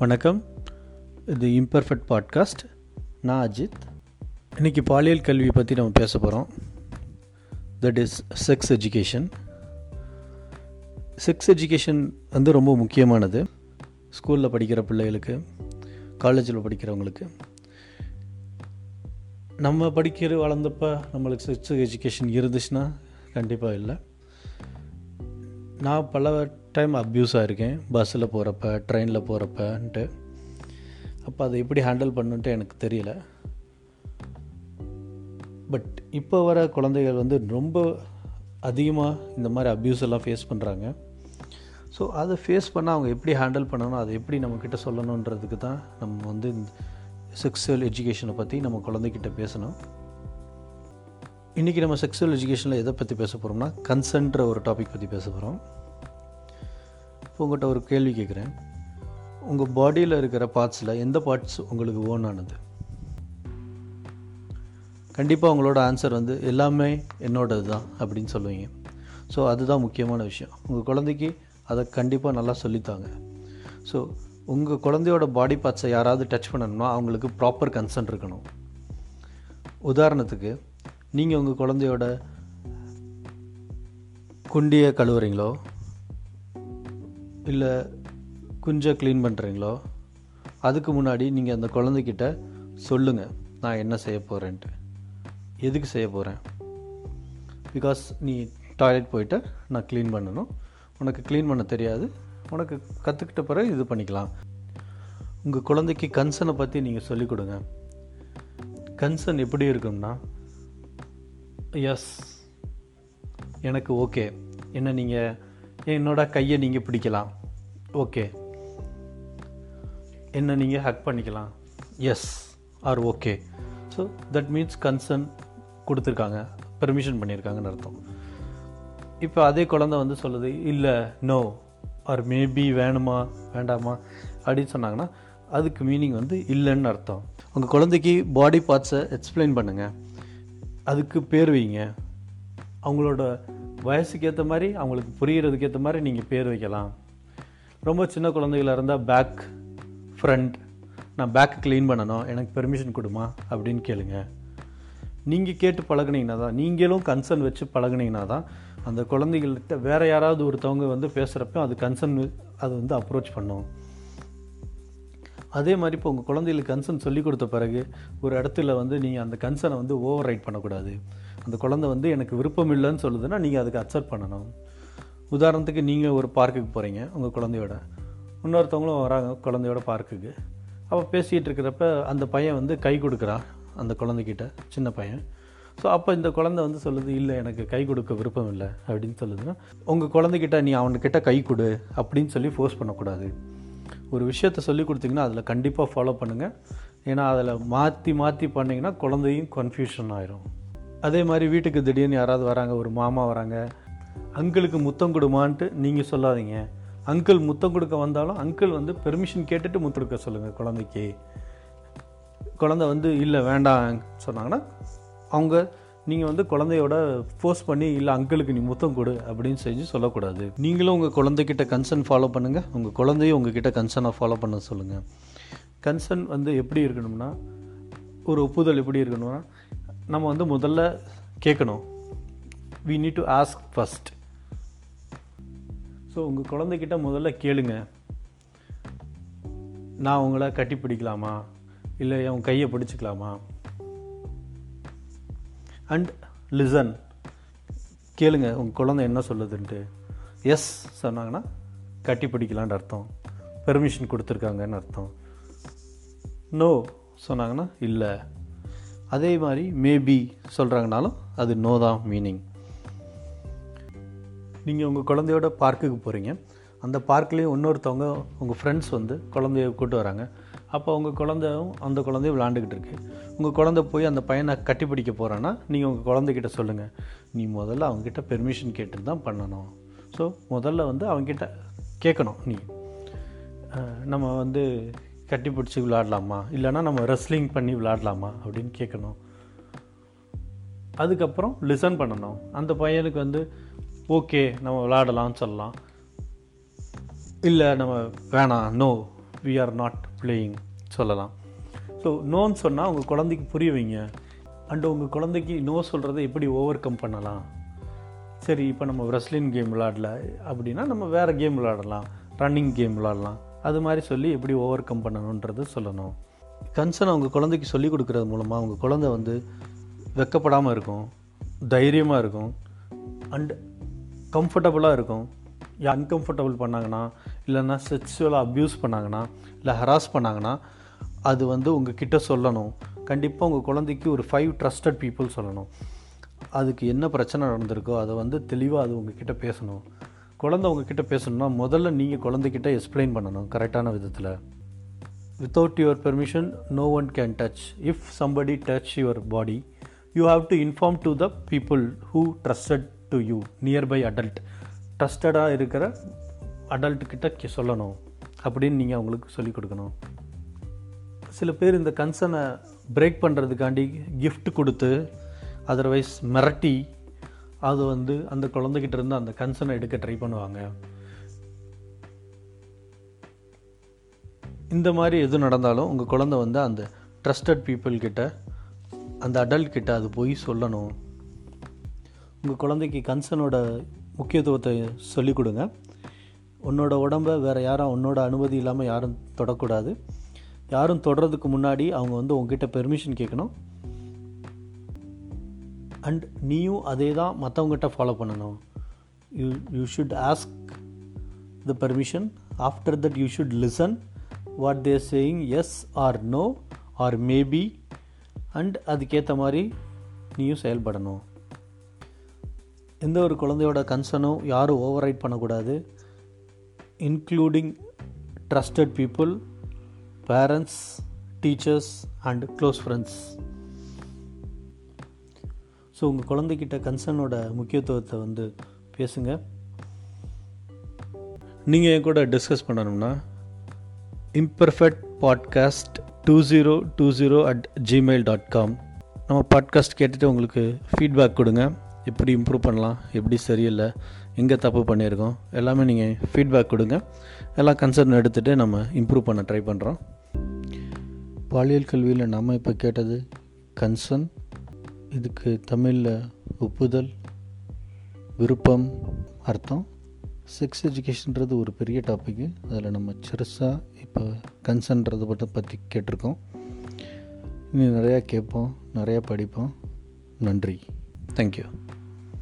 வணக்கம். இது imperfect podcast. நான் அஜித். இன்றைக்கி பாலியல் கல்வி பற்றி நம்ம பேச போகிறோம் that is sex education sex education வந்து ரொம்ப முக்கியமானது. ஸ்கூலில் படிக்கிற பிள்ளைகளுக்கு காலேஜில் படிக்கிறவங்களுக்கு. நம்ம படிக்கிற வளர்ந்தப்ப நம்மளுக்கு செக்ஸ் எஜுகேஷன் இருந்துச்சுன்னா கண்டிப்பாக இல்லை. நான் பல டைம் அப்யூஸ் ஆகிருக்கேன் பஸ்ஸில் போகிறப்ப ட்ரெயினில் போகிறப்பன்ட்டு அப்போ அதை எப்படி ஹேண்டில் பண்ணுன்ட்டு எனக்கு தெரியல. பட் இப்போ வர குழந்தைகள் வந்து ரொம்ப அதிகமாக இந்த மாதிரி அப்யூஸ் எல்லாம் ஃபேஸ் பண்ணுறாங்க ஸோ அதை ஃபேஸ் பண்ணால் அவங்க எப்படி ஹேண்டில் பண்ணணும் அதை எப்படி நம்மக்கிட்ட சொல்லணுன்றதுக்கு தான் நம்ம வந்து இந்த செக்ஸுவல் எஜுகேஷனை பற்றி நம்ம குழந்தைகிட்ட பேசணும். இன்றைக்கி நம்ம செக்ஸுவல் எஜுகேஷனில் எதை பற்றி பேச போகிறோம்னா கன்சென்ட்ற ஒரு டாபிக் பற்றி பேச போகிறோம் உங்கள்கிட்ட ஒரு கேள்வி கேட்குறேன் உங்கள் பாடியில் இருக்கிற பார்ட்ஸில் எந்த பார்ட்ஸ் உங்களுக்கு ஓன் ஆனது? கண்டிப்பாக உங்களோட ஆன்சர் வந்து எல்லாமே என்னோடது தான் அப்படின்னு சொல்லுவீங்க. ஸோ அதுதான் முக்கியமான விஷயம். உங்கள் குழந்தைக்கு அதை கண்டிப்பாக நல்லா சொல்லித்தாங்க. ஸோ உங்கள் குழந்தையோட பாடி பார்ட்ஸை யாராவது டச் பண்ணணும்னா அவங்களுக்கு ப்ராப்பர் கன்சன்ட் இருக்கணும். உதாரணத்துக்கு நீங்கள் உங்கள் குழந்தையோட குண்டியை கழுவுறீங்களோ இல்லை குஞ்சை க்ளீன் பண்ணுறீங்களோ அதுக்கு முன்னாடி நீங்கள் அந்த குழந்தைக்கிட்ட சொல்லுங்கள் நான் என்ன செய்ய போகிறேன்ட்டு எதுக்கு செய்ய போகிறேன் பிகாஸ் நீ டாய்லெட் போயிட்டு நான் க்ளீன் பண்ணணும். உனக்கு க்ளீன் பண்ண தெரியாது. உனக்கு கற்றுக்கிட்ட பிறகு இது பண்ணிக்கலாம். உங்கள் குழந்தைக்கு கன்சனை பற்றி நீங்கள் சொல்லிக் கொடுங்க. கன்சர்ன் எப்படி இருக்கும்னா எஸ் எனக்கு ஓகே என்ன நீங்கள் என்னோட கையை நீங்கள் பிடிக்கலாம். ஓகே என்ன நீங்கள் ஹக் பண்ணிக்கலாம்? Yes or okay so that means consent கொடுத்துருக்காங்க. பெர்மிஷன் பண்ணியிருக்காங்கன்னு அர்த்தம். இப்போ அதே குழந்த வந்து சொல்லுது இல்லை நோ ஆர் மேபி வேணுமா வேண்டாமா? அப்படின்னு சொன்னாங்கன்னா அதுக்கு மீனிங் வந்து இல்லைன்னு அர்த்தம். உங்கள் குழந்தைக்கு பாடி பார்ட்ஸை எக்ஸ்பிளைன் பண்ணுங்கள் அதுக்கு பேர் வைங்க. அவங்களோட வயசுக்கு ஏற்ற மாதிரி அவங்களுக்கு புரிகிறதுக்கு ஏற்ற மாதிரி நீங்கள் பேர் வைக்கலாம். ரொம்ப சின்ன குழந்தைகளாக இருந்தால் பேக் ஃப்ரண்ட் நான் பேக் க்ளீன் பண்ணணும். எனக்கு பெர்மிஷன் கொடுமா? அப்படின்னு கேளுங்க. நீங்கள் கேட்டு பழகுனீங்கன்னா தான் நீங்களும் கன்சர்ன் வச்சு பழகுனீங்கன்னா தான் அந்த குழந்தைகள்கிட்ட வேறு யாராவது ஒருத்தவங்க வந்து பேசுகிறப்ப அது கன்சர்ன் அது வந்து அப்ரோச் பண்ணும். அதே மாதிரி இப்போ உங்கள் குழந்தைகளுக்கு கன்சர்ன் சொல்லி கொடுத்த பிறகு ஒரு இடத்துல வந்து நீங்கள் அந்த கன்சர்னை வந்து ஓவர் ரைட் பண்ணக்கூடாது. அந்த குழந்தை வந்து எனக்கு விருப்பம் இல்லைன்னு சொல்லுதுன்னா நீங்கள் அதுக்கு அக்செப்ட் பண்ணணும். உதாரணத்துக்கு நீங்கள் ஒரு பார்க்குக்கு போகிறீங்க உங்கள் குழந்தையோட. இன்னொருத்தவங்களும் வராங்க குழந்தையோட பார்க்குக்கு அப்போ பேசிகிட்டு இருக்கிறப்ப அந்த பையன் வந்து கை கொடுக்குறான் அந்த குழந்தைக்கிட்ட சின்ன பையன். ஸோ அப்போ இந்த குழந்தை வந்து சொல்லுது இல்லை எனக்கு கை கொடுக்க விருப்பம் இல்லை அப்படின்னு சொல்லுதுன்னா உங்கள் குழந்தைகிட்ட நீ அவன்கிட்ட கை கொடு அப்படின்னு சொல்லி ஃபோர்ஸ் பண்ணக்கூடாது. ஒரு விஷயத்த சொல்லி கொடுத்தீங்கன்னா அதில் கண்டிப்பாக ஃபாலோ பண்ணுங்கள் ஏன்னா அதில் மாற்றி மாற்றி பண்ணிங்கன்னா குழந்தையும் கன்ஃபியூஷன் ஆயிரும். அதே மாதிரி வீட்டுக்கு திடீர்னு யாராவது வராங்க ஒரு மாமா வராங்க அங்கிளுக்கு முத்தம் கொடுமான்ட்டு நீங்கள் சொல்லாதீங்க. அங்கிள் முத்தம் கொடுக்க வந்தாலும் அங்கிள் வந்து பெர்மிஷன் கேட்டுட்டு முத்தம் கொடுக்க சொல்லுங்கள் குழந்தைக்கு. குழந்த வந்து இல்லை வேண்டாம் சொன்னாங்கன்னா அவங்க நீங்கள் வந்து குழந்தையோட ஃபோர்ஸ் பண்ணி இல்லை அங்கிளுக்கு நீ முத்தம் கொடு அப்படின்னு செஞ்சு சொல்லக்கூடாது. நீங்களும் உங்கள் குழந்தைகிட்ட கன்சர்ன் ஃபாலோ பண்ணுங்கள் உங்கள் குழந்தையும் உங்ககிட்ட கன்சர்னை ஃபாலோ பண்ண சொல்லுங்கள் கன்சர்ன் வந்து எப்படி இருக்கணும்னா ஒரு ஒப்புதல் எப்படி இருக்கணும்னா நம்ம வந்து முதல்ல கேட்கணும். We need to ask first so உங்கள் குழந்தைக்கிட்ட முதல்ல கேளுங்க. நான் உங்களை கட்டி பிடிக்கலாமா? இல்லை உன் கையை பிடிச்சிக்கலாமா? அண்ட் லிசன் கேளுங்க உங்கள் குழந்தை என்ன சொல்லுதுன்ட்டு. எஸ் சொன்னாங்கன்னா கட்டி பிடிக்கலான்னு அர்த்தம். பெர்மிஷன் கொடுத்துருக்காங்கன்னு அர்த்தம். நோ சொன்னாங்கன்னா இல்லை. அதே மாதிரி மேபி சொல்கிறாங்கனாலும் அது நோ தான் மீனிங் நீங்கள் உங்கள் குழந்தையோட பார்க்குக்கு போகிறீங்க அந்த பார்க்லேயும் இன்னொருத்தவங்க உங்கள் ஃப்ரெண்ட்ஸ் வந்து குழந்தைய கூட்டு வராங்க. அப்போ உங்கள் குழந்தையும் அந்த குழந்தையும் விளாண்டுக்கிட்டு இருக்கு. உங்கள் குழந்தை போய் அந்த பையனை கட்டி பிடிக்க போகிறான்னா நீங்கள் உங்கள் குழந்தைகிட்ட சொல்லுங்கள் நீ முதல்ல அவங்ககிட்ட பெர்மிஷன் கேட்டு தான் பண்ணணும். ஸோ முதல்ல வந்து அவங்ககிட்ட கேட்கணும் நீ. நம்ம வந்து கட்டி பிடிச்சி விளாடலாமா இல்லைனா நம்ம ரெஸ்லிங் பண்ணி விளாடலாமா அப்படின்னு கேட்கணும். அதுக்கப்புறம் லிசன் பண்ணணும். அந்த பையனுக்கு வந்து ஓகே நம்ம விளாடலாம்னு சொல்லலாம். இல்லை நம்ம வேணாம் no we are not playing சொல்லலாம். ஸோ நோன்னு சொன்னால் உங்கள் குழந்தைக்கு புரிய வைங்க. அண்டு உங்கள் குழந்தைக்கு நோ சொல்கிறத எப்படி ஓவர் கம் பண்ணலாம்? சரி இப்போ நம்ம ரெஸ்லின் கேம் விளாடல அப்படின்னா நம்ம வேறு கேம் விளாடலாம் ரன்னிங் கேம் விளாடலாம் அது மாதிரி சொல்லி எப்படி ஓவர் கம் பண்ணணுன்றது சொல்லணும். கன்சர்ன் அவங்க குழந்தைக்கு சொல்லிக் கொடுக்குறது மூலமாக அவங்க குழந்தை வந்து வெக்கப்படாமல் இருக்கும் தைரியமாக இருக்கும். அண்ட் கம்ஃபர்டபுளாக இருக்கும். அன்கம்ஃபர்டபுள் பண்ணாங்கன்னா இல்லைன்னா செக்ஷுவலாக அப்யூஸ் பண்ணாங்கன்னா இல்லை ஹராஸ் பண்ணாங்கன்னா அது வந்து உங்கள் கிட்டே சொல்லணும். கண்டிப்பாக உங்கள் குழந்தைக்கு ஒரு ஃபைவ் ட்ரஸ்டட் பீப்புள் சொல்லணும். அதுக்கு என்ன பிரச்சனை நடந்திருக்கோ அதை வந்து தெளிவாக அது உங்ககிட்ட பேசணும். குழந்தை உங்ககிட்ட பேசணும்னா முதல்ல நீங்கள் குழந்தைகிட்ட எக்ஸ்பிளைன் பண்ணணும் கரெக்டான விதத்தில். Without your permission no one can touch if somebody touch your body you have to inform to the people who trusted to you nearby adult ட்ரஸ்டடாக இருக்கிற அடல்ட்டுக்கிட்ட சொல்லணும். அப்படின்னு நீங்கள் அவங்களுக்கு சொல்லிக் கொடுக்கணும். சில பேர் இந்த கன்சர்னை பிரேக் பண்ணுறதுக்காண்டி கிஃப்ட் கொடுத்து அதர்வைஸ் மிரட்டி அது வந்து அந்த குழந்தைகிட்ட இருந்து அந்த கன்சர்னை எடுக்க ட்ரை பண்ணுவாங்க. இந்த மாதிரி எது நடந்தாலும் உங்கள் குழந்தை வந்து அந்த ட்ரஸ்டட் பீப்புள்கிட்ட அந்த அடல்ட் கிட்ட அது போய் சொல்லணும். உங்கள் குழந்தைக்கு கன்சர்னோட முக்கியத்துவத்தை சொல்லிக் கொடுங்க. உன்னோட உடம்ப வேறு யாரும் உன்னோட அனுமதி இல்லாமல் யாரும் தொடக்கூடாது. யாரும் தொடுறதுக்கு முன்னாடி அவங்க வந்து உங்ககிட்ட பெர்மிஷன் கேட்கணும். அண்ட் நீயும் அதே தான் மற்றவங்ககிட்ட ஃபாலோ பண்ணணும் you you should ask the permission after that you should listen what they're saying yes or no or maybe and அதுக்கேற்ற மாதிரி நீயும் செயல்படணும். எந்த ஒரு குழந்தையோட கன்சர்னும் யாரும் ஓவர் ரைட் பண்ணக்கூடாது. Including trusted people parents teachers and close friends so உங்கள் குழந்தைக்கிட்ட கன்சர்னோட முக்கியத்துவத்தை வந்து பேசுங்க. நீங்கள் என் கூட டிஸ்கஸ் பண்ணணும்னா imperfect podcast two zero two zero at Gmail dot com நம்ம பாட்காஸ்ட் கேட்டுட்டு உங்களுக்கு ஃபீட்பேக் கொடுங்க. எப்படி இம்ப்ரூவ் பண்ணலாம் எப்படி சரியில்லை எங்கே தப்பு பண்ணியிருக்கோம் எல்லாமே நீங்கள் ஃபீட்பேக் கொடுங்க. எல்லா கன்சர்ன் எடுத்துகிட்டு நம்ம இம்ப்ரூவ் பண்ண ட்ரை பண்ணுறோம் பாலியல் கல்வியில் நம்ம இப்போ கேட்டது கன்சர்ன் இதுக்கு தமிழில் ஒப்புதல் விருப்பம் அர்த்தம். செக்ஸ் எஜுகேஷன்றது ஒரு பெரிய டாப்பிக்கு அதில் நம்ம சிறுசாக இப்போ கன்சர்ன்றதை மட்டும் பற்றி கேட்டிருக்கோம். இனி நிறையா கேட்போம் நிறையா படிப்போம். நன்றி. தேங்க்யூ